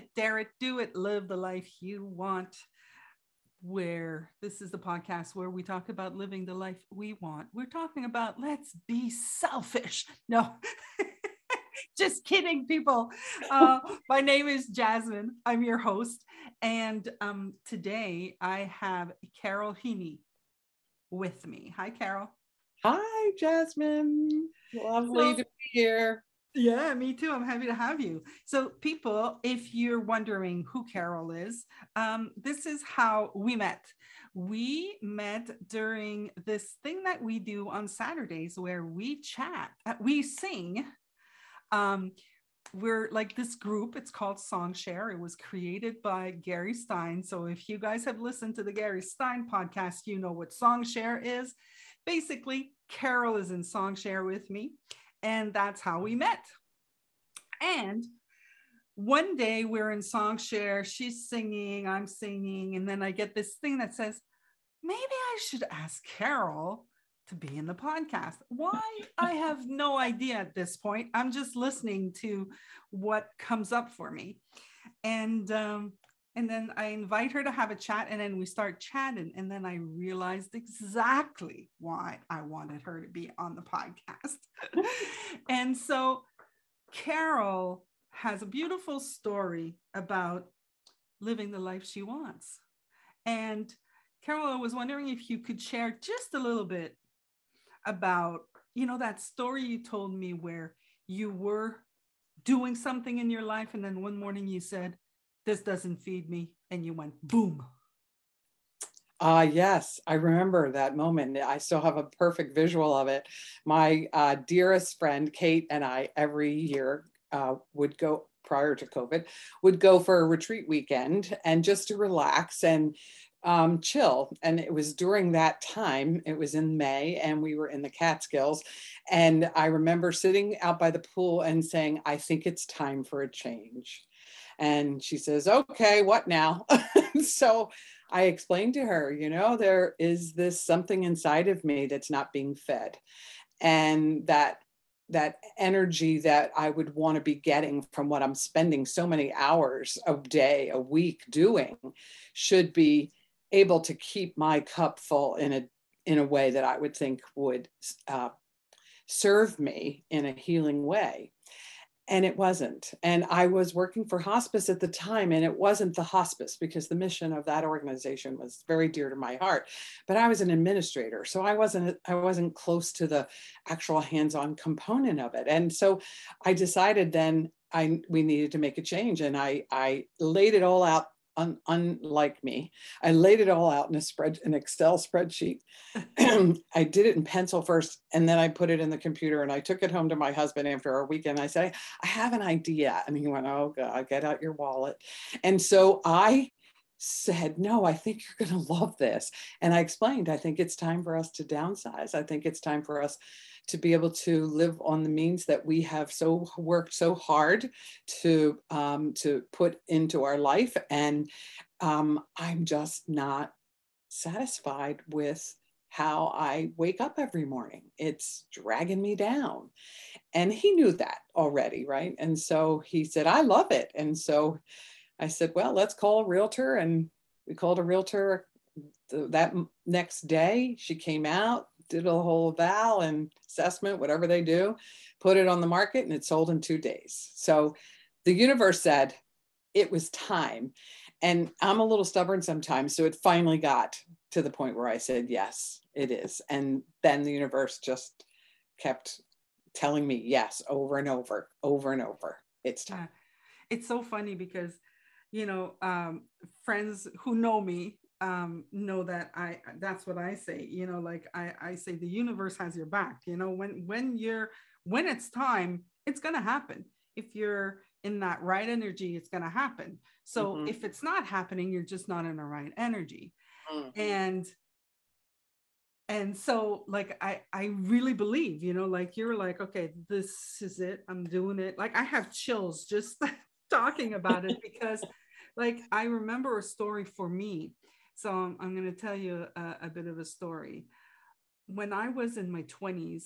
It, Dare It, Do It, Live the Life You Want. Where this is the podcast where we talk about living the life we want. We're talking about let's be selfish. No, just kidding, people. Uh, my name is Jasmine. I'm your host. And um, today I have Carol Heaney with me. Hi, Carol. Hi, Jasmine. Lovely so, to be here. Yeah, me too. I'm happy to have you. So, people, if you're wondering who Carol is, um, this is how we met. We met during this thing that we do on Saturdays where we chat, uh, we sing. Um, we're like this group, it's called Songshare. It was created by Gary Stein. So, if you guys have listened to the Gary Stein podcast, you know what Songshare is. Basically, Carol is in Songshare with me and that's how we met. And one day we're in song share, she's singing, I'm singing, and then I get this thing that says, maybe I should ask Carol to be in the podcast. Why? I have no idea at this point. I'm just listening to what comes up for me. And um, and then I invite her to have a chat, and then we start chatting. And then I realized exactly why I wanted her to be on the podcast. and so Carol has a beautiful story about living the life she wants. And Carol, I was wondering if you could share just a little bit about, you know, that story you told me where you were doing something in your life, and then one morning you said, this doesn't feed me and you went boom uh, yes, I remember that moment. I still have a perfect visual of it. My uh, dearest friend, Kate, and I, every year uh, would go, prior to COVID, would go for a retreat weekend and just to relax and um, chill. And it was during that time, it was in May, and we were in the Catskills. And I remember sitting out by the pool and saying, I think it's time for a change. And she says, okay, what now? so I explained to her, you know, there is this something inside of me that's not being fed. And that that energy that I would want to be getting from what I'm spending so many hours a day, a week doing should be able to keep my cup full in a in a way that I would think would uh, serve me in a healing way and it wasn't. And I was working for hospice at the time, and it wasn't the hospice because the mission of that organization was very dear to my heart. But I was an administrator, so I wasn't I wasn't close to the actual hands-on component of it. And so I decided then I we needed to make a change, and I I laid it all out un, unlike me. I laid it all out in a spread, an Excel spreadsheet. I did it in pencil first, and then I put it in the computer. And I took it home to my husband after our weekend. I said, I have an idea, and he went, "Oh God, get out your wallet." And so I said, No, I think you're going to love this. And I explained, I think it's time for us to downsize. I think it's time for us to be able to live on the means that we have so worked so hard to um, to put into our life, and um, I'm just not satisfied with how I wake up every morning. It's dragging me down. And he knew that already, right? And so he said, I love it. And so I said, Well, let's call a realtor. And we called a realtor that next day. She came out, did a whole val and assessment, whatever they do, put it on the market, and it sold in two days. So the universe said it was time. And I'm a little stubborn sometimes. So it finally got to the point where I said, yes, it is. And then the universe just kept telling me yes over and over, over and over. It's time. It's so funny because, you know, um, friends who know me um, know that I that's what I say. You know, like I, I say the universe has your back. You know, when when you're when it's time, it's gonna happen. If you're in that right energy, it's gonna happen. So mm-hmm. if it's not happening, you're just not in the right energy. Mm-hmm. And and so like I I really believe, you know, like you're like, okay, this is it. I'm doing it. Like I have chills just talking about it because like I remember a story for me so I'm, I'm going to tell you a, a bit of a story. When I was in my 20s,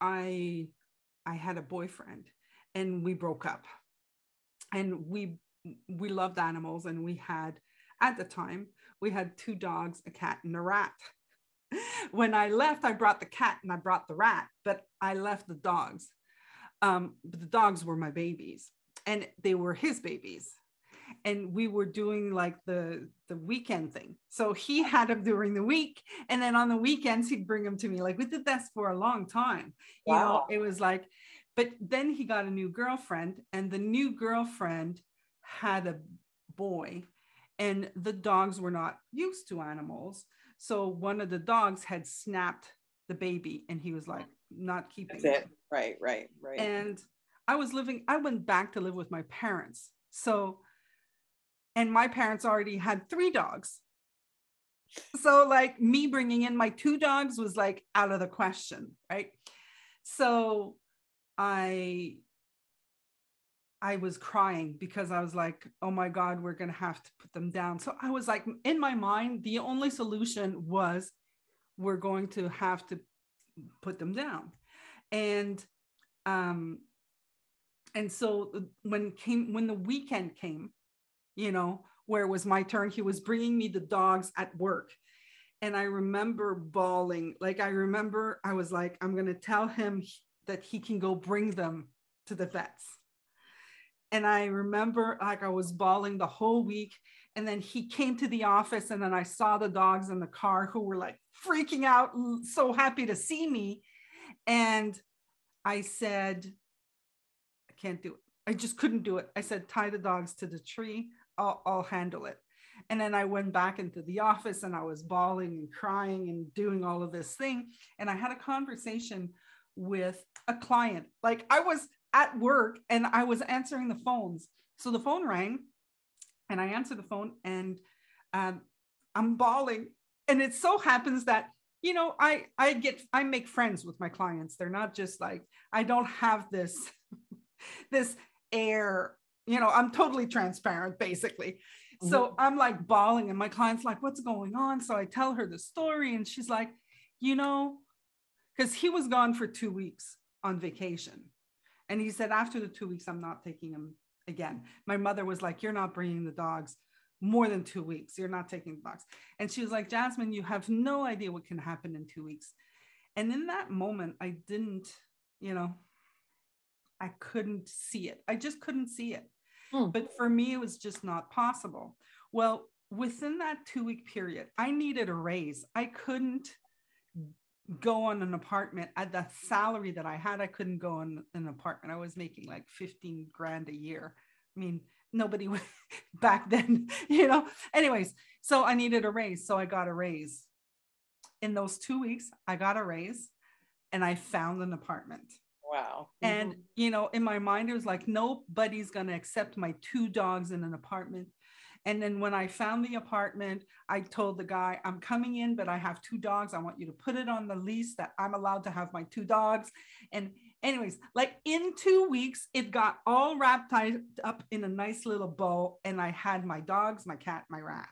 I I had a boyfriend and we broke up. and we we loved animals and we had at the time we had two dogs a cat and a rat when i left i brought the cat and i brought the rat but i left the dogs um, the dogs were my babies and they were his babies and we were doing like the the weekend thing. So he had them during the week and then on the weekends he'd bring them to me. Like we did this for a long time you wow. know it was like but then he got a new girlfriend and the new girlfriend had a boy and the dogs were not used to animals. So one of the dogs had snapped the baby and he was like not keeping That's it. it. Right right right. And i was living i went back to live with my parents. So and my parents already had three dogs. So like me bringing in my two dogs was like out of the question right? So i i was crying because i was like oh my god we're going to have to put them down. So i was like in my mind the only solution was we're going to have to put them down. And um and so when came when the weekend came you know, where it was my turn. He was bringing me the dogs at work. And I remember bawling. Like, I remember I was like, I'm going to tell him that he can go bring them to the vets. And I remember like I was bawling the whole week. And then he came to the office, and then I saw the dogs in the car who were like freaking out, so happy to see me. And I said, I can't do it. I just couldn't do it. I said, tie the dogs to the tree. I'll, I'll handle it. And then I went back into the office and I was bawling and crying and doing all of this thing. And I had a conversation with a client. Like I was at work and I was answering the phones. So the phone rang and I answered the phone and um, I'm bawling. And it so happens that you know i i get i make friends with my clients they're not just like i don't have this this air you know, I'm totally transparent basically. Mm-hmm. So I'm like bawling, and my client's like, What's going on? So I tell her the story, and she's like, You know, because he was gone for two weeks on vacation. And he said, After the two weeks, I'm not taking him again. My mother was like, You're not bringing the dogs more than two weeks. You're not taking the dogs. And she was like, Jasmine, you have no idea what can happen in two weeks. And in that moment, I didn't, you know, I couldn't see it. I just couldn't see it. Hmm. But for me, it was just not possible. Well, within that two week period, I needed a raise. I couldn't go on an apartment at the salary that I had. I couldn't go on an apartment. I was making like 15 grand a year. I mean, nobody would back then, you know. Anyways, so I needed a raise. So I got a raise. In those two weeks, I got a raise and I found an apartment. Wow. And, mm-hmm. you know, in my mind, it was like, nobody's going to accept my two dogs in an apartment. And then when I found the apartment, I told the guy, I'm coming in, but I have two dogs. I want you to put it on the lease that I'm allowed to have my two dogs. And, anyways, like in two weeks, it got all wrapped up in a nice little bow. And I had my dogs, my cat, my rat.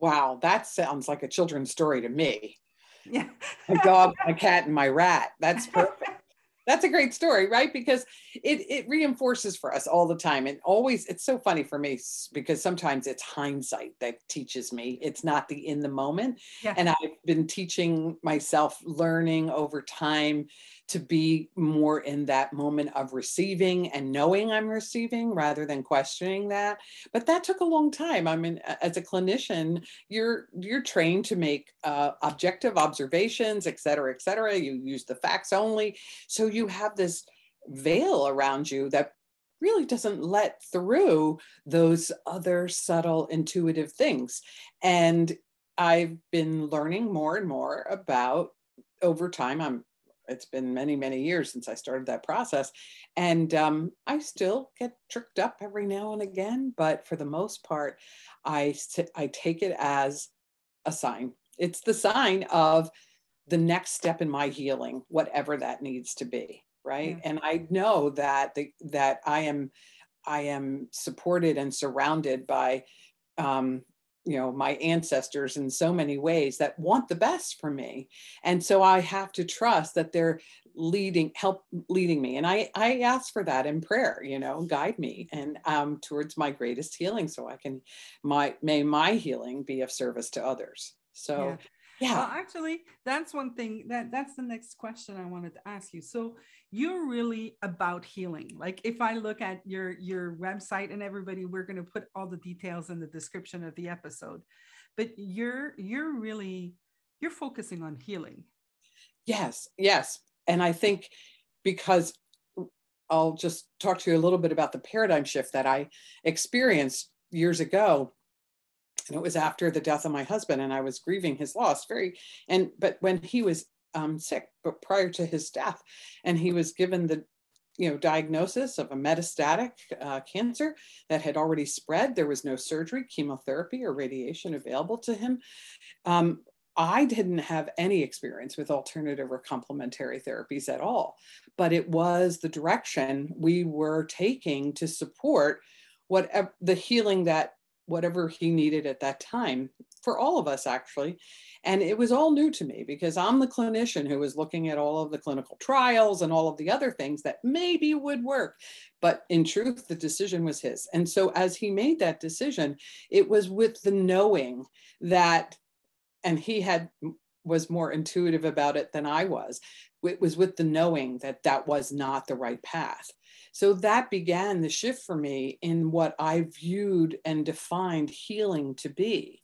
Wow, that sounds like a children's story to me. Yeah. my dog, my cat, and my rat. That's perfect that's a great story right? Because it it reinforces for us all the time and always it's so funny for me because sometimes it's hindsight that teaches me. It's not the in the moment. Yeah. and i've been teaching myself learning over time to be more in that moment of receiving and knowing i'm receiving rather than questioning that. But that took a long time. I mean as a clinician you're you're trained to make uh, objective observations et cetera et cetera. You use the facts only. So you have this veil around you that really doesn't let through those other subtle intuitive things. And I've been learning more and more about over time. I'm it's been many many years since I started that process, and um, I still get tricked up every now and again. But for the most part, I I take it as a sign. It's the sign of the next step in my healing, whatever that needs to be right yeah. and i know that the, that i am i am supported and surrounded by um, you know my ancestors in so many ways that want the best for me and so i have to trust that they're leading help leading me and i i ask for that in prayer you know guide me and um towards my greatest healing so i can my may my healing be of service to others so yeah. Yeah. Well, actually, that's one thing that that's the next question I wanted to ask you. So you're really about healing. Like if I look at your your website and everybody, we're going to put all the details in the description of the episode. But you're you're really you're focusing on healing. Yes, yes. And I think because I'll just talk to you a little bit about the paradigm shift that I experienced years ago and it was after the death of my husband and i was grieving his loss very and but when he was um, sick but prior to his death and he was given the you know diagnosis of a metastatic uh, cancer that had already spread there was no surgery chemotherapy or radiation available to him um, i didn't have any experience with alternative or complementary therapies at all. But it was the direction we were taking to support whatever the healing that whatever he needed at that time for all of us actually. And it was all new to me because i'm the clinician who was looking at all of the clinical trials and all of the other things that maybe would work. But in truth the decision was his. And so as he made that decision it was with the knowing that and he had was more intuitive about it than i was it was with the knowing that that was not the right path so that began the shift for me in what I viewed and defined healing to be.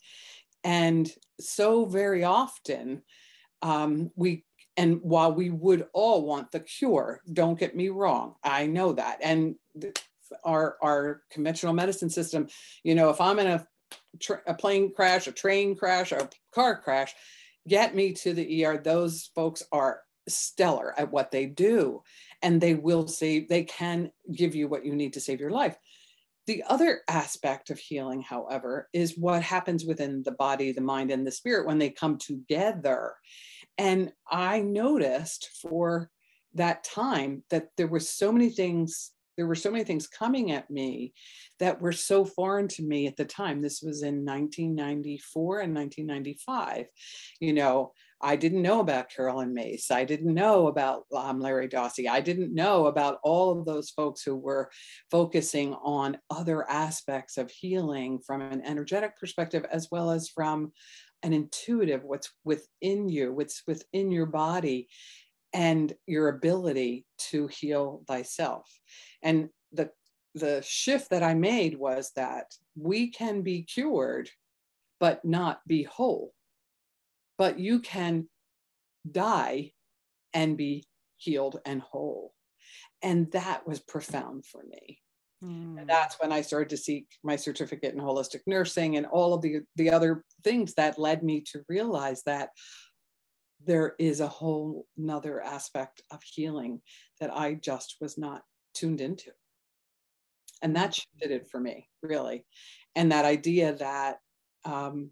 And so very often, um, we and while we would all want the cure, don't get me wrong, I know that. And our our conventional medicine system, you know, if I'm in a, a plane crash, a train crash, or a car crash, get me to the ER. Those folks are stellar at what they do and they will save, they can give you what you need to save your life. The other aspect of healing, however, is what happens within the body, the mind, and the spirit when they come together. And I noticed for that time that there were so many things there were so many things coming at me that were so foreign to me at the time this was in 1994 and 1995 you know I didn't know about Caroline Myss. I didn't know about um, Larry Dossey. I didn't know about all of those folks who were focusing on other aspects of healing from an energetic perspective, as well as from an intuitive, what's within you, what's within your body, and your ability to heal thyself. And the the shift that I made was that we can be cured, but not be whole but you can die and be healed and whole. And that was profound for me. Mm. And that's when I started to seek my certificate in holistic nursing and all of the, the other things that led me to realize that there is a whole nother aspect of healing that I just was not tuned into. And that shifted it for me, really. And that idea that um,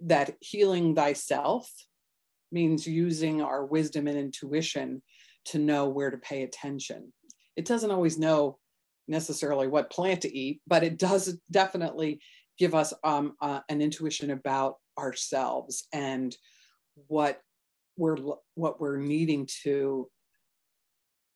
that healing thyself means using our wisdom and intuition to know where to pay attention. It doesn't always know necessarily what plant to eat, but it does definitely give us um, uh, an intuition about ourselves and what we're what we're needing to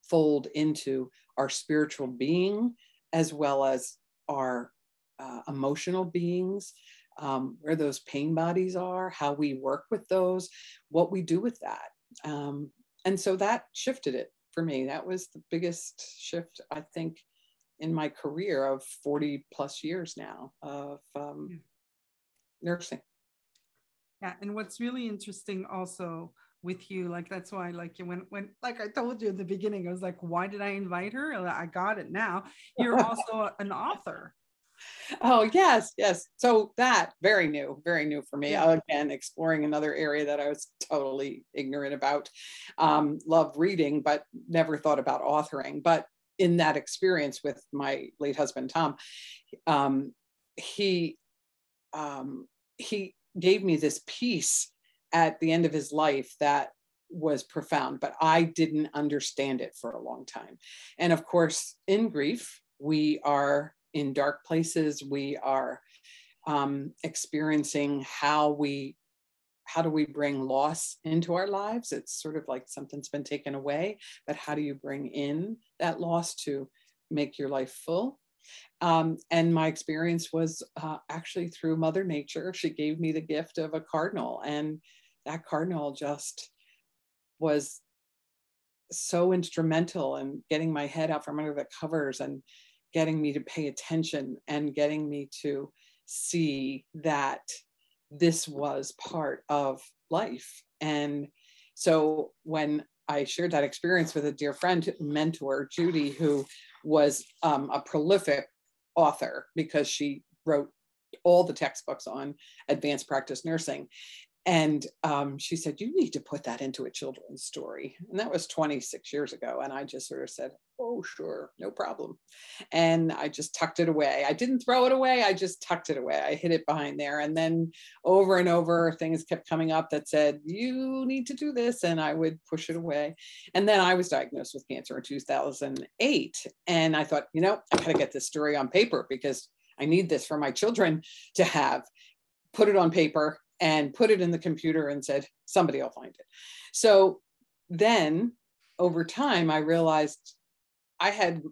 fold into our spiritual being as well as our uh, emotional beings um, where those pain bodies are, how we work with those, what we do with that. Um, and so that shifted it for me. That was the biggest shift, I think, in my career of 40 plus years now of um, yeah. nursing. Yeah. And what's really interesting also with you like that's why like you when when like i told you in the beginning i was like why did i invite her? I got it now. You're also an author. Oh yes yes. So that very new very new for me. Yeah. again exploring another area that i was totally ignorant about. Um, love reading but never thought about authoring. But in that experience with my late husband tom um, he um, he gave me this piece at the end of his life that was profound but i didn't understand it for a long time. And of course in grief we are in dark places. We are um, experiencing how we how do we bring loss into our lives? It's sort of like something's been taken away but how do you bring in that loss to make your life full um, and my experience was uh, actually through mother nature she gave me the gift of a cardinal and that cardinal just was so instrumental in getting my head out from under the covers and getting me to pay attention and getting me to see that this was part of life. And so when I shared that experience with a dear friend, mentor, Judy, who was um, a prolific author because she wrote all the textbooks on advanced practice nursing. And um, she said, You need to put that into a children's story. And that was 26 years ago. And I just sort of said, Oh, sure, no problem. And I just tucked it away. I didn't throw it away, I just tucked it away. I hid it behind there. And then over and over, things kept coming up that said, You need to do this. And I would push it away. And then I was diagnosed with cancer in 2008. And I thought, You know, I got to get this story on paper because I need this for my children to have. Put it on paper and put it in the computer and said, somebody will find it. So then over time, I realized I had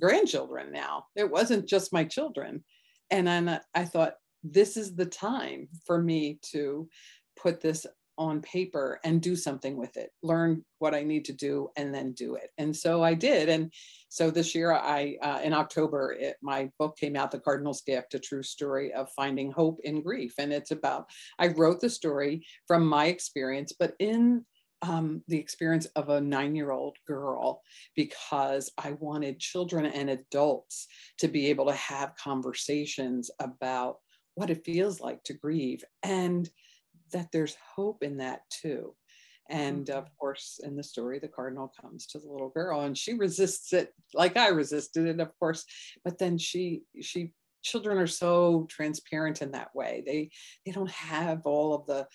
grandchildren now. It wasn't just my children. And then I thought, this is the time for me to put this on paper and do something with it, learn what I need to do, and then do it. And so I did. And so this year, I uh, in October, it, my book came out, The Cardinal's Gift: A True Story of Finding Hope in Grief, and it's about I wrote the story from my experience, but in um, the experience of a nine year old girl because I wanted children and adults to be able to have conversations about what it feels like to grieve and that there's hope in that too. And of mm-hmm. course, in the story, the cardinal comes to the little girl and she resists it like I resisted it, of course. But then she, she, children are so transparent in that way. They, they don't have all of the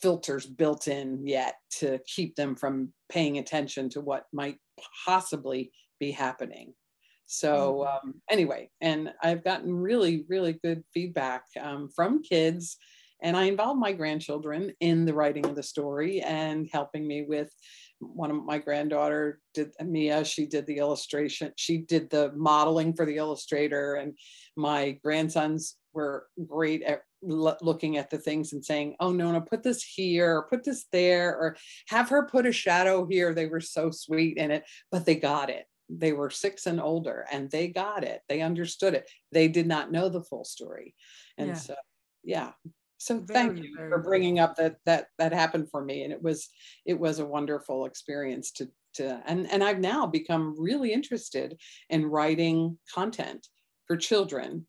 filters built in yet to keep them from paying attention to what might possibly be happening. So mm-hmm. um, anyway, and I've gotten really, really good feedback um, from kids and I involved my grandchildren in the writing of the story and helping me with one of my granddaughter did Mia, she did the illustration, she did the modeling for the illustrator, and my grandsons were great at looking at the things and saying, "Oh no, no, put this here, or put this there, or have her put a shadow here." They were so sweet in it, but they got it. They were six and older, and they got it. They understood it. They did not know the full story, and yeah. so yeah, so very, thank you for bringing up that that that happened for me and it was it was a wonderful experience to to and and I've now become really interested in writing content for children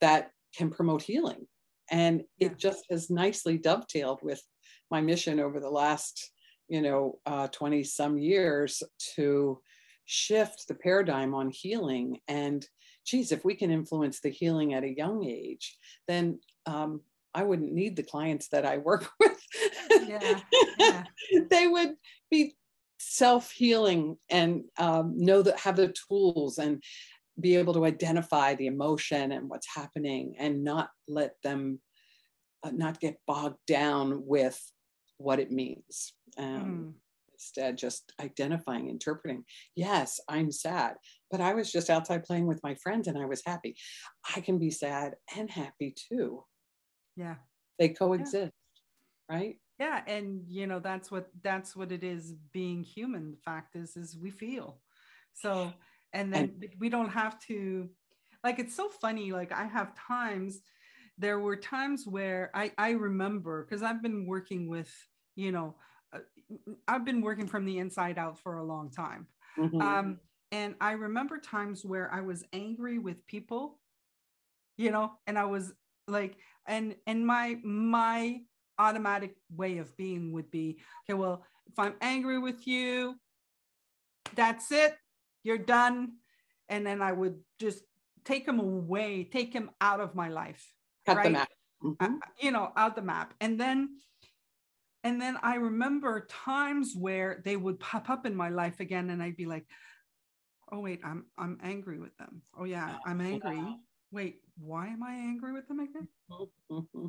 that can promote healing. And yeah. it just has nicely dovetailed with my mission over the last you know 20 uh, some years to shift the paradigm on healing. And geez if we can influence the healing at a young age then um, I wouldn't need the clients that I work with. Yeah, yeah. they would be self-healing and um, know that have the tools and be able to identify the emotion and what's happening and not let them uh, not get bogged down with what it means. Um, mm. Instead, just identifying, interpreting. Yes, I'm sad, but I was just outside playing with my friends and I was happy. I can be sad and happy too yeah they coexist yeah. right yeah and you know that's what that's what it is being human the fact is is we feel so and then and, we don't have to like it's so funny like i have times there were times where i i remember because i've been working with you know uh, i've been working from the inside out for a long time mm-hmm. um and i remember times where i was angry with people you know and i was like and and my my automatic way of being would be okay well if i'm angry with you that's it you're done and then i would just take him away take him out of my life Cut right? the map. Mm-hmm. you know out the map and then and then i remember times where they would pop up in my life again and i'd be like oh wait i'm i'm angry with them oh yeah i'm angry wait, why am I angry with them again?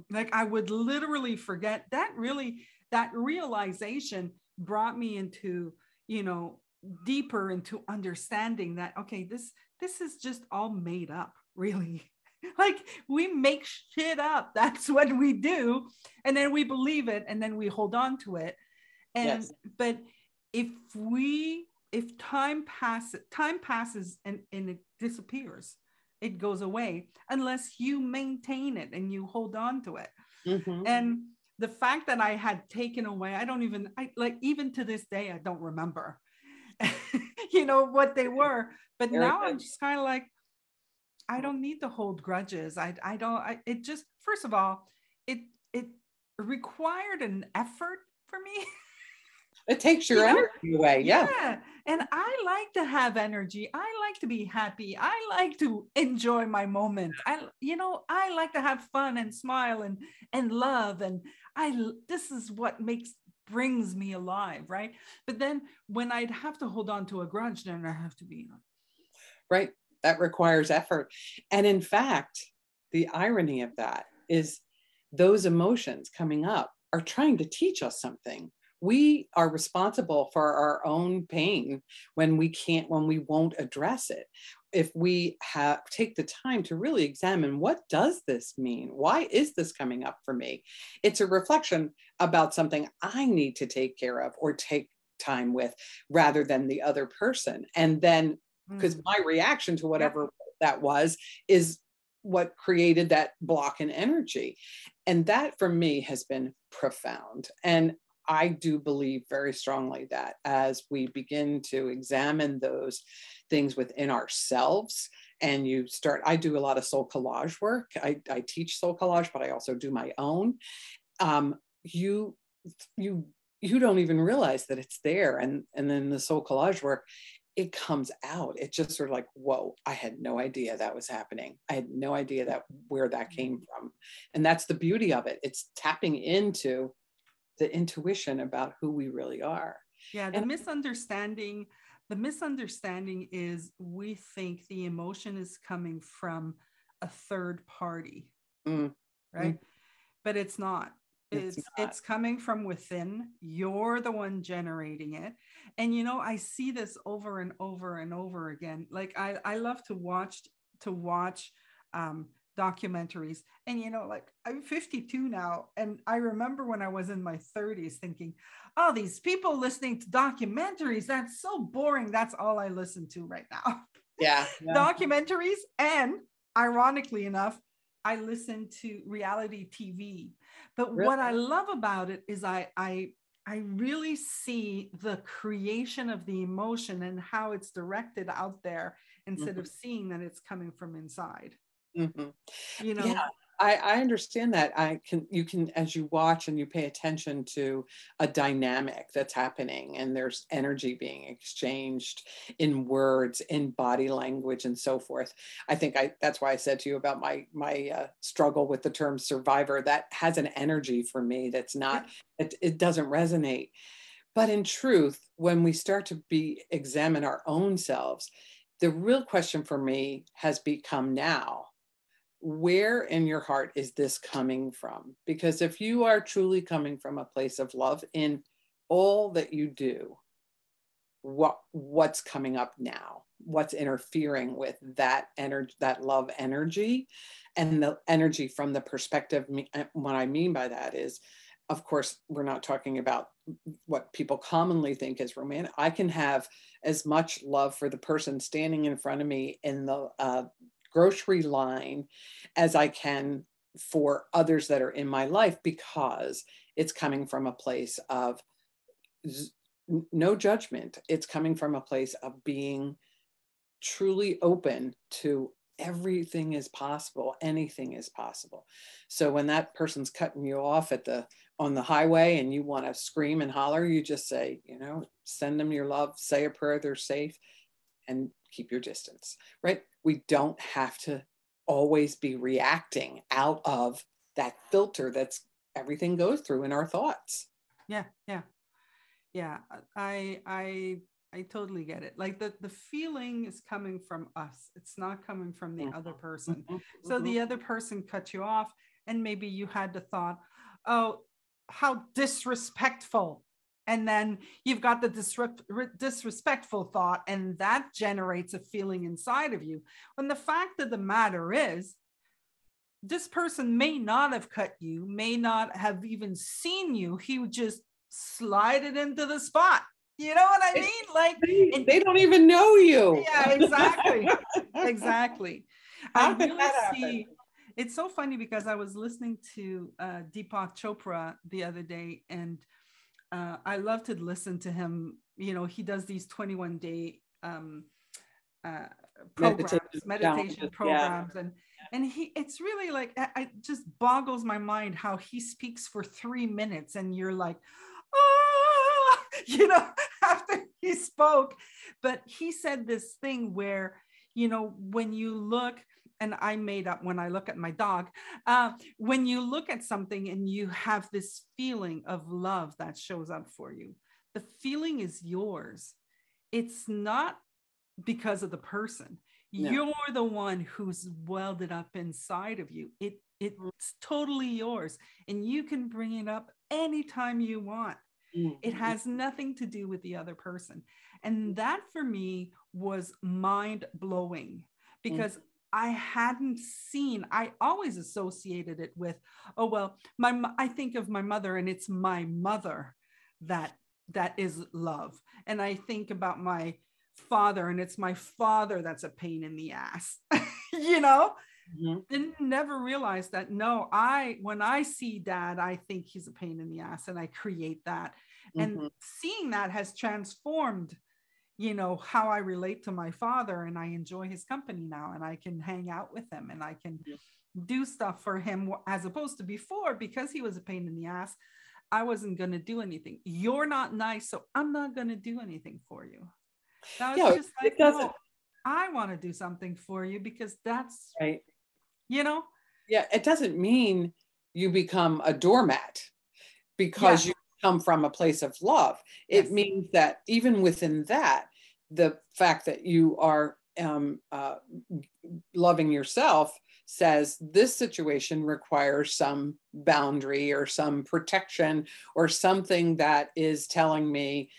Like I would literally forget that really, that realization brought me into, you know, deeper into understanding that, okay, this, this is just all made up, really. like we make shit up. That's what we do. And then we believe it and then we hold on to it. And Yes. but if we if time passes time passes and, and it disappears, it goes away unless you maintain it and you hold on to it. Mhm. And the fact that I had taken away, I don't even I like even to this day, I don't remember, you know, what they were. But Very now I'm just kind of like, I don't need to hold grudges. I I don't I it just first of all, it it required an effort for me. It takes your You know? energy away. Yeah. And I like to have energy. I like to be happy. I like to enjoy my moment. I you know, I like to have fun and smile and and love and I this is what makes brings me alive, right? But then when I'd have to hold on to a grudge, then I have to be right? That requires effort. And in fact, the irony of that is those emotions coming up are trying to teach us something. We are responsible for our own pain when we can't, when we won't address it. If we have take the time to really examine what does this mean? Why is this coming up for me? It's a reflection about something I need to take care of or take time with rather than the other person. And then because Mm. my reaction to whatever that was is what created that block in energy and that for me has been profound and i do believe very strongly that as we begin to examine those things within ourselves and you start i do a lot of soul collage work. I, I teach soul collage but i also do my own. Um, you you you don't even realize that it's there and and then the soul collage work it comes out. It's just sort of like whoa i had no idea that was happening. I had no idea that where that came from. And that's the beauty of it. It's tapping into the intuition about who we really are Yeah, the And- misunderstanding, the misunderstanding is we think the emotion is coming from a third party, Mm, right? But it's not. It's It's it's coming from within. You're the one generating it. And you know, I see this over and over and over again. Like I I love to watch to watch um documentaries. And you know like i'm 52 now and i remember when i was in my 30s thinking oh these people listening to documentaries that's so boring. That's all i listen to right now. Yeah, documentaries and ironically enough i listen to reality tv but what i love about it is i i i really see the creation of the emotion and how it's directed out there instead mm-hmm. of seeing that it's coming from inside Mhm. you know Yeah. I, I understand that. I can, you can, as you watch and you pay attention to a dynamic that's happening and there's energy being exchanged in words, in body language and so forth. I think I, that's why I said to you about my, my uh, struggle with the term survivor that has an energy for me. That's not, it, it doesn't resonate. But in truth, when we start to be, examine our own selves, the real question for me has become now where in your heart is this coming from? Because if you are truly coming from a place of love in all that you do, what what's coming up now? What's interfering with that energy, that love energy, and the energy from the perspective? uh, What I mean by that is, of course, we're not talking about what people commonly think is romantic. I can have as much love for the person standing in front of me in the uh, grocery line as I can for others that are in my life because it's coming from a place of z- no judgment. It's coming from a place of being truly open to everything is possible anything is possible so when that person's cutting you off at the on the highway and you want to scream and holler you just say you know send them your love say a prayer they're safe and keep your distance right we don't have to always be reacting out of that filter that's everything goes through in our thoughts yeah yeah yeah i i I totally get it. Like the, the feeling is coming from us. It's not coming from the mm-hmm. other person. Mm-hmm. So the mm-hmm. other person cut you off and maybe you had the thought, oh, how disrespectful. And then you've got the disre- disrespectful thought, and that generates a feeling inside of you. When the fact of the matter is, this person may not have cut you, may not have even seen you. He would just slide it into the spot. You know what I mean? Like they, they don't even know you. Yeah, exactly. exactly. How I really see it's so funny because I was listening to uh, Deepak Chopra the other day, and uh, I love to listen to him. You know, he does these 21 day um, uh, programs, meditation, meditation programs, yeah. and and he it's really like it just boggles my mind how he speaks for three minutes and you're like oh, you know after he spoke but he said this thing where you know when you look and i made up when i look at my dog uh, when you look at something and you have this feeling of love that shows up for you the feeling is yours it's not because of the person no. You're the one who's welded up inside of you. It mm-hmm. it's totally yours, and you can bring it up anytime you want. Mm-hmm. It has nothing to do with the other person. And mm-hmm. that for me was mind blowing because mm-hmm. I hadn't seen, I always associated it with, oh, well, my, I think of my mother and it's my mother that, that is love. And I think about my father and it's my father that's a pain in the ass you know mm-hmm. didn't never realize that no i when i see dad i think he's a pain in the ass and i create that mm-hmm. and seeing that has transformed you know how i relate to my father and i enjoy his company now and i can hang out with him and i can do stuff for him as opposed to before because he was a pain in the ass i wasn't going to do anything you're not nice so i'm not going to do anything for you that was yeah, just like. No, I want to do something for you because that's right. You know? Yeah, it doesn't mean you become a doormat because yeah. you come from a place of love. Yes. It means that even within that, the fact that you are um, uh, loving yourself says this situation requires some boundary or some protection or something that is telling me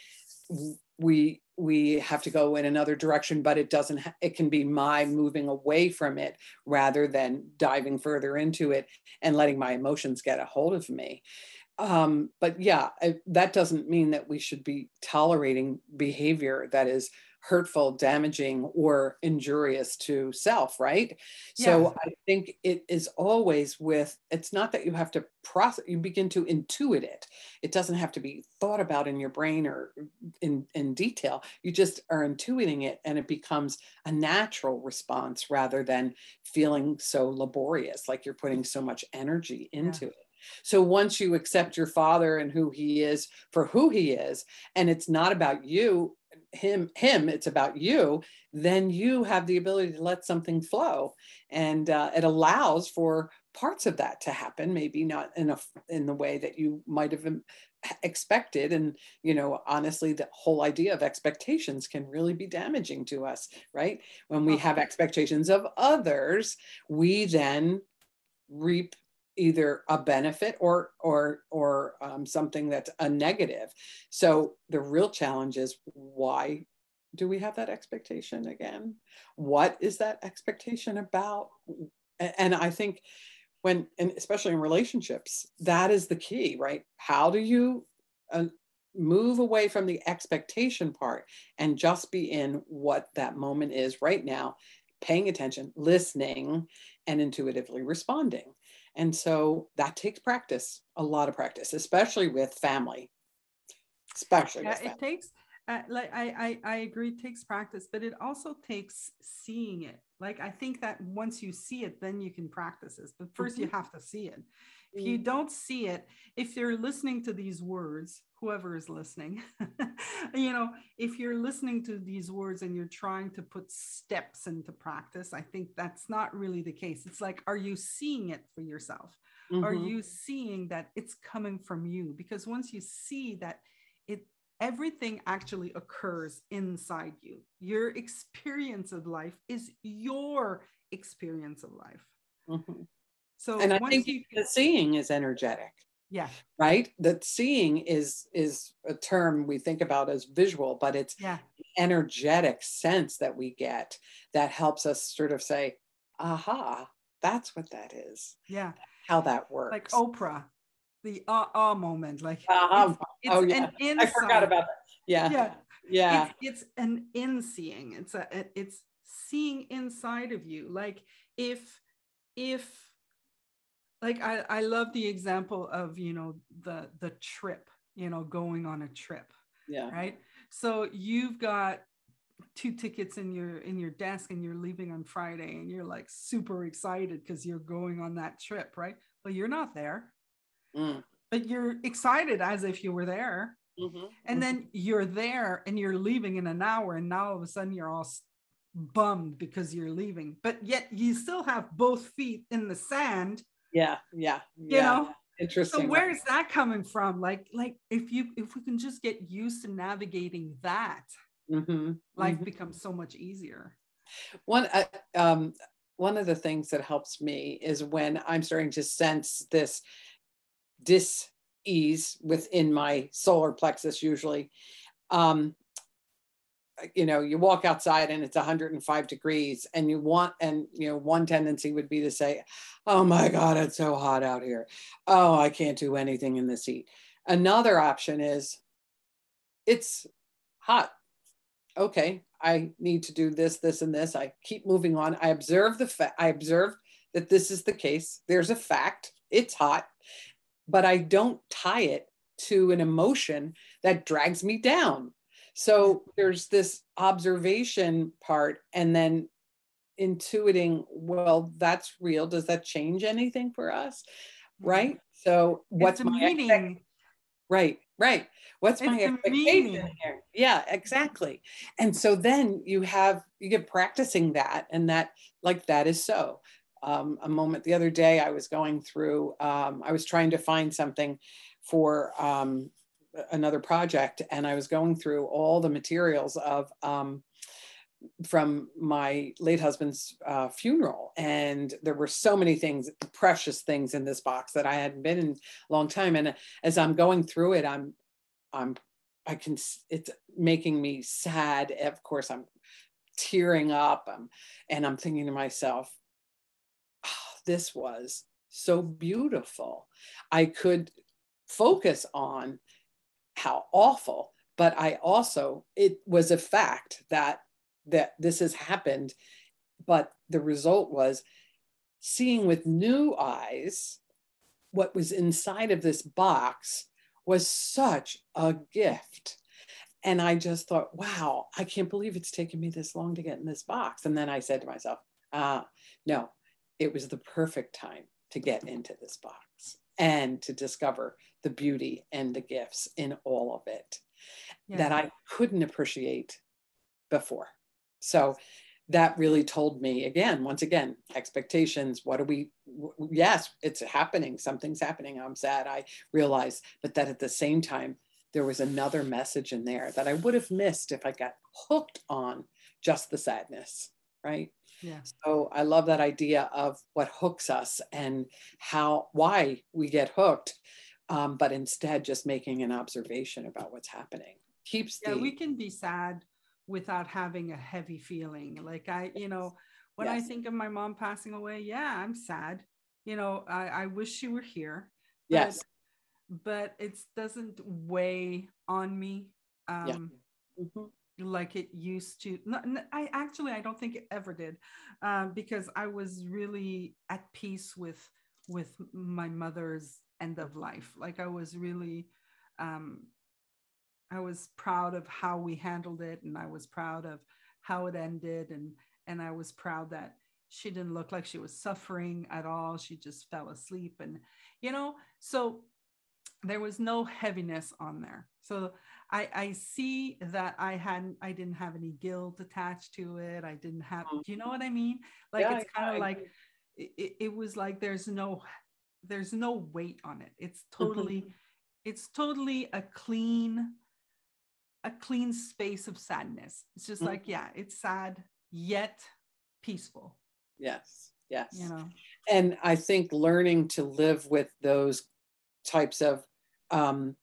we we have to go in another direction but it doesn't it can be my moving away from it rather than diving further into it and letting my emotions get a hold of me um, but yeah I, that doesn't mean that we should be tolerating behavior that is hurtful, damaging, or injurious to self, right? Yeah. So I think it is always with, it's not that you have to process, you begin to intuit it. It doesn't have to be thought about in your brain or in, in detail. You just are intuiting it and it becomes a natural response rather than feeling so laborious, like you're putting so much energy into yeah. it. So once you accept your father and who he is for who he is, and it's not about you, him, him, it's about you, then you have the ability to let something flow. And uh, it allows for parts of that to happen, maybe not in a in the way that you might have expected. And you know, honestly, the whole idea of expectations can really be damaging to us, right? When we have expectations of others, we then reap either a benefit or or or um, something that's a negative. So the real challenge is why do we have that expectation again? What is that expectation about? And i think when and especially in relationships that is the key right? How do you uh, move away from the expectation part and just be in what that moment is right now paying attention listening and intuitively responding and so that takes practice, a lot of practice, especially with family. Especially yeah, it takes uh, like I, I I agree it takes practice, but it also takes seeing it. Like I think that once you see it, then you can practice this. But 1st mm-hmm. you have to see it. If you mm. don't see it, if you're listening to these words, whoever is listening, you know, if you're listening to these words and you're trying to put steps into practice, I think that's not really the case. It's like, are you seeing it for yourself? Mm-hmm. Are you seeing that it's coming from you? Because once you see that it everything actually occurs inside you. Your experience of life is your experience of life. Mm-hmm. So and I think you, the seeing is energetic, yeah, right? That seeing is is a term we think about as visual, but it's yeah, energetic sense that we get that helps us sort of say, aha, that's what that is, yeah. how that works. Like Oprah, the ah ah moment, like Uh-huh. it's, oh yeah, an insight. I forgot about that. Yeah, yeah. yeah, It's, it's an in seeing. It's a it's seeing inside of you. Like if if like I, I love the example of you know the the trip you know going on a trip yeah, right? So you've got two tickets in your in your desk and you're leaving on friday and you're like super excited because you're going on that trip right? Well you're not there. Mm. but you're excited as if you were there. Mhm, and then you're there and you're leaving in an hour and now all of a sudden you're all bummed because you're leaving. But yet you still have both feet in the sand yeah, yeah, you know Interesting. so where is that coming from like like if you if we can just get used to navigating that hmm life becomes so much easier One, uh, um, one of the things that helps me is when I'm starting to sense this dis-ease within my solar plexus, usually. Um, Uh, you know, you walk outside and it's 105 degrees, and you want, and you know, one tendency would be to say, Oh my God, it's so hot out here. Oh, I can't do anything in this heat. Another option is, It's hot okay, I need to do this, this, and this. I keep moving on. I observe the fact, I observe that this is the case. There's a fact, it's hot, but I don't tie it to an emotion that drags me down. So there's this observation part, and then intuiting, well, that's real. Does that change anything for us? Right. So what's my expect- meaning Right, right. What's my It's the expectation here? Yeah, exactly. And so then you have you get practicing that, and that like that is so. Um, a moment the other day, I was going through. Um, I was trying to find something for um, another project, and I was going through all the materials of um, from my late husband's uh, funeral, and there were so many things, precious things in this box that I hadn't been in a long time. And as I'm going through it, I'm, I'm, I can, it's making me sad. Of course, I'm tearing up, um, and I'm thinking to myself, oh, this was so beautiful. I could focus on how awful, but I also, it was a fact that that this has happened. But the result was seeing with new eyes what was inside of this box was such a gift. And i just thought wow i can't believe it's taken me this long to get in this box. And then i said to myself ah no it was the perfect time to get into this box and to discover the beauty and the gifts in all of it that I couldn't appreciate before. So that really told me again, once again, expectations. What are we? w- Yes, it's happening. Something's happening. I'm sad. I realize, but that at the same time, there was another message in there that I would have missed if I got hooked on just the sadness, right? yeah. So I love that idea of what hooks us and how, why we get hooked, um, but instead just making an observation about what's happening. Keeps yeah the we can be sad without having a heavy feeling. Like i you know when i think of my mom passing away yeah i'm sad. You know i, I wish she were here yes, but it doesn't weigh on me um Mhm. Like it used to i actually i don't think it ever did um, because i was really at peace with with my mother's end of life. Like i was really um, i was proud of how we handled it and i was proud of how it ended and and i was proud that she didn't look like she was suffering at all. She just fell asleep and you know so there was no heaviness on there so i i see that i hadn't i didn't have any guilt attached to it i didn't have Mhm. do you know what i mean like Yeah, it's kind of like it, it- was like there's no there's no weight on it it's Mm-hmm. totally it's totally a clean a clean space of sadness. It's just mm-hmm. like, yeah, it's sad yet peaceful. Yes. Yes. You know. And I think learning to live with those types of um,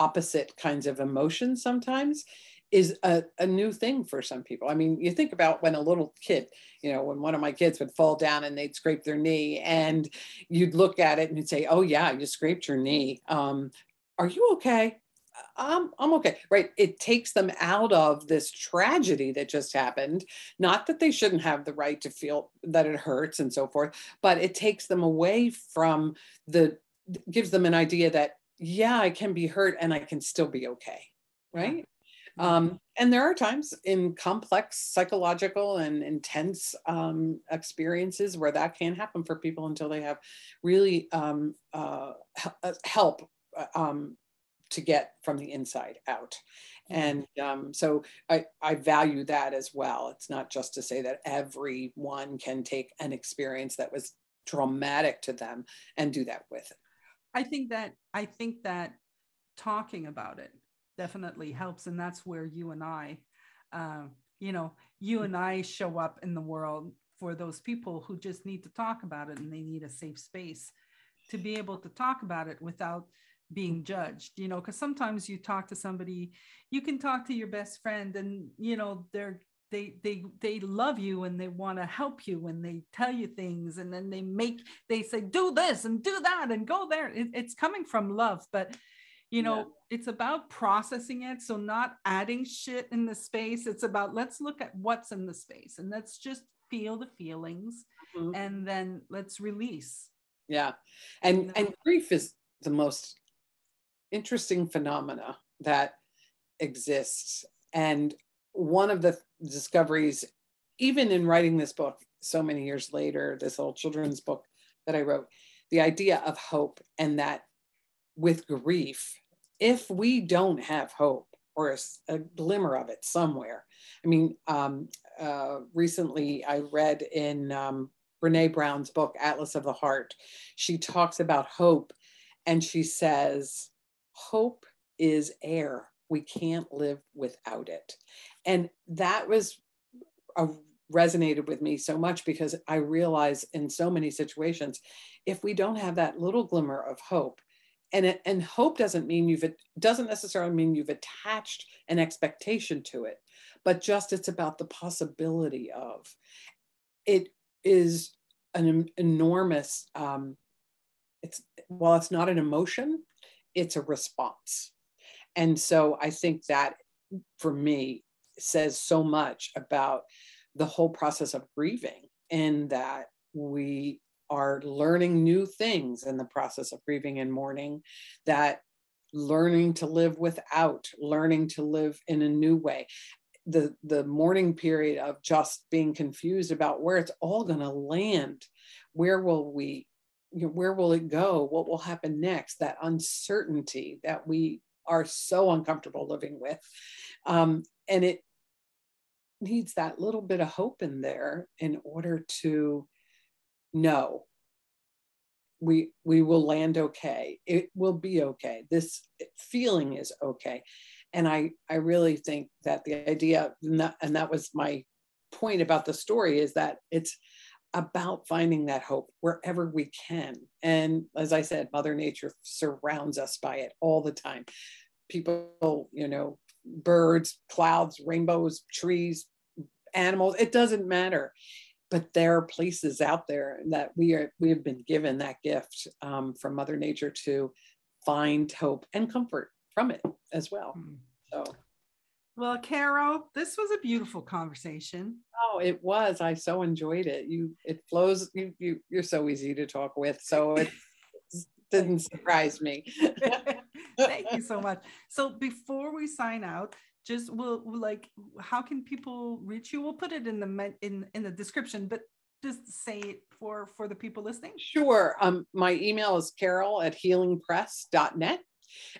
opposite kinds of emotions sometimes is a, a new thing for some people. I mean, you think about when a little kid, you know, when one of my kids would fall down and they'd scrape their knee, and you'd look at it and you'd say, "Oh yeah, you scraped your knee. Um, are you okay?" I'm, I'm okay, right? It takes them out of this tragedy that just happened. Not that they shouldn't have the right to feel that it hurts and so forth, but it takes them away from the, gives them an idea that, yeah, I can be hurt and I can still be okay, right? Um, and there are times in complex psychological and intense um, experiences where that can happen for people until they have really um, uh, help uh, um, to get from the inside out. Mm-hmm. And um, so I, I value that as well. It's not just to say that everyone can take an experience that was traumatic to them and do that with it. I think that I think that talking about it definitely helps, and that's where you and I, uh, you know, you and I show up in the world for those people who just need to talk about it and they need a safe space to be able to talk about it without being judged you know because sometimes you talk to somebody you can talk to your best friend and you know they're they they they love you and they want to help you and they tell you things and then they make they say do this and do that and go there it, it's coming from love but you know yeah. it's about processing it so not adding shit in the space it's about let's look at what's in the space and let's just feel the feelings mm-hmm. and then let's release yeah and and grief is the most interesting phenomena that exists. And one of the discoveries, even in writing this book so many years later, this little children's book that I wrote, the idea of hope and that with grief, if we don't have hope or a, a glimmer of it somewhere, I mean, um, uh, recently I read in um, Brene Brown's book, Atlas of the Heart, she talks about hope and she says, hope is air. We can't live without it. And that was a, resonated with me so much because I realize in so many situations, if we don't have that little glimmer of hope, and it, and hope doesn't mean you've doesn't necessarily mean you've attached an expectation to it, but just it's about the possibility of. It is an enormous. Um, it's while it's not an emotion, it's a response. And so I think that for me says so much about the whole process of grieving in that we are learning new things in the process of grieving and mourning that learning to live without learning to live in a new way the the mourning period of just being confused about where it's all going to land where will we where will it go? What will happen next? That uncertainty that we are so uncomfortable living with. Um, and it needs that little bit of hope in there in order to know we we will land okay. It will be okay. This feeling is okay. And i i really think that the idea and that, and that was my point about the story is that it's about finding that hope wherever we can. And as I said, Mother Nature surrounds us by it all the time. People, you know, birds, clouds, rainbows, trees, animals, it doesn't matter. But there are places out there that we are we have been given that gift um, from Mother Nature to find hope and comfort from it as well. Mm. So well, Carol, this was a beautiful conversation. Oh, it was. I so enjoyed it. You, it flows. You, you, you're so easy to talk with. So it didn't surprise me. Thank you so much. So before we sign out, just we'll, we'll like, how can people reach you? We'll put it in the in in the description, but just say it for for the people listening. Sure. Um, my email is carol at healingpress.net.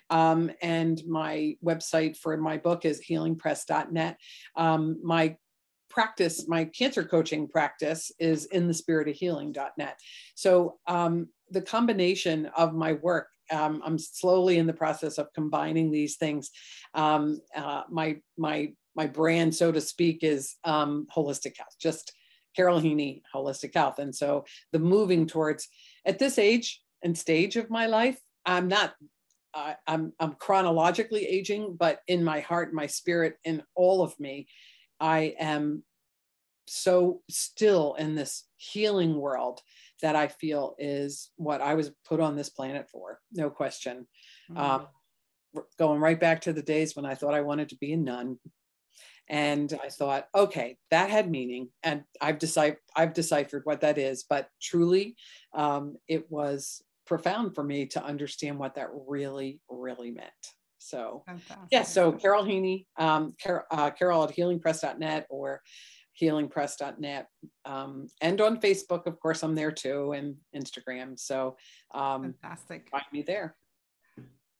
Um, and my website for my book is healingpress.net. Um, my practice, my cancer coaching practice is in the spirit of healing.net. So um, the combination of my work um, I'm slowly in the process of combining these things. Um, uh, my my my brand, so to speak, is um, holistic health. Just Carol Heaney, holistic health. And so the moving towards at this age and stage of my life, I'm not. I, I'm I'm chronologically aging, but in my heart, my spirit, in all of me, I am so still in this healing world that I feel is what I was put on this planet for, no question. Mm-hmm. Um, going right back to the days when I thought I wanted to be a nun. And I thought, okay, that had meaning, and I've deciphered I've deciphered what that is. But truly, um, it was profound for me to understand what that really, really meant. So, yes. Yeah, so Carol Heaney, um, Carol, uh, Carol at healingpress.net or healingpress.net um, and on Facebook, of course, I'm there too, and Instagram. So um, fantastic. Find me there.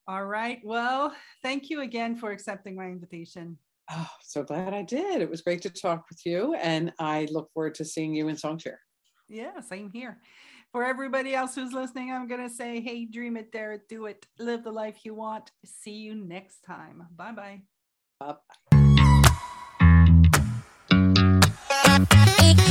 All right. Well, thank you again for accepting my invitation. Oh, so glad I did. It was great to talk with you, and I look forward to seeing you in Songshare. Yeah, same here. For everybody else who's listening, I'm going to say, hey, dream it, dare it, do it, live the life you want. See you next time. Bye bye. Bye bye.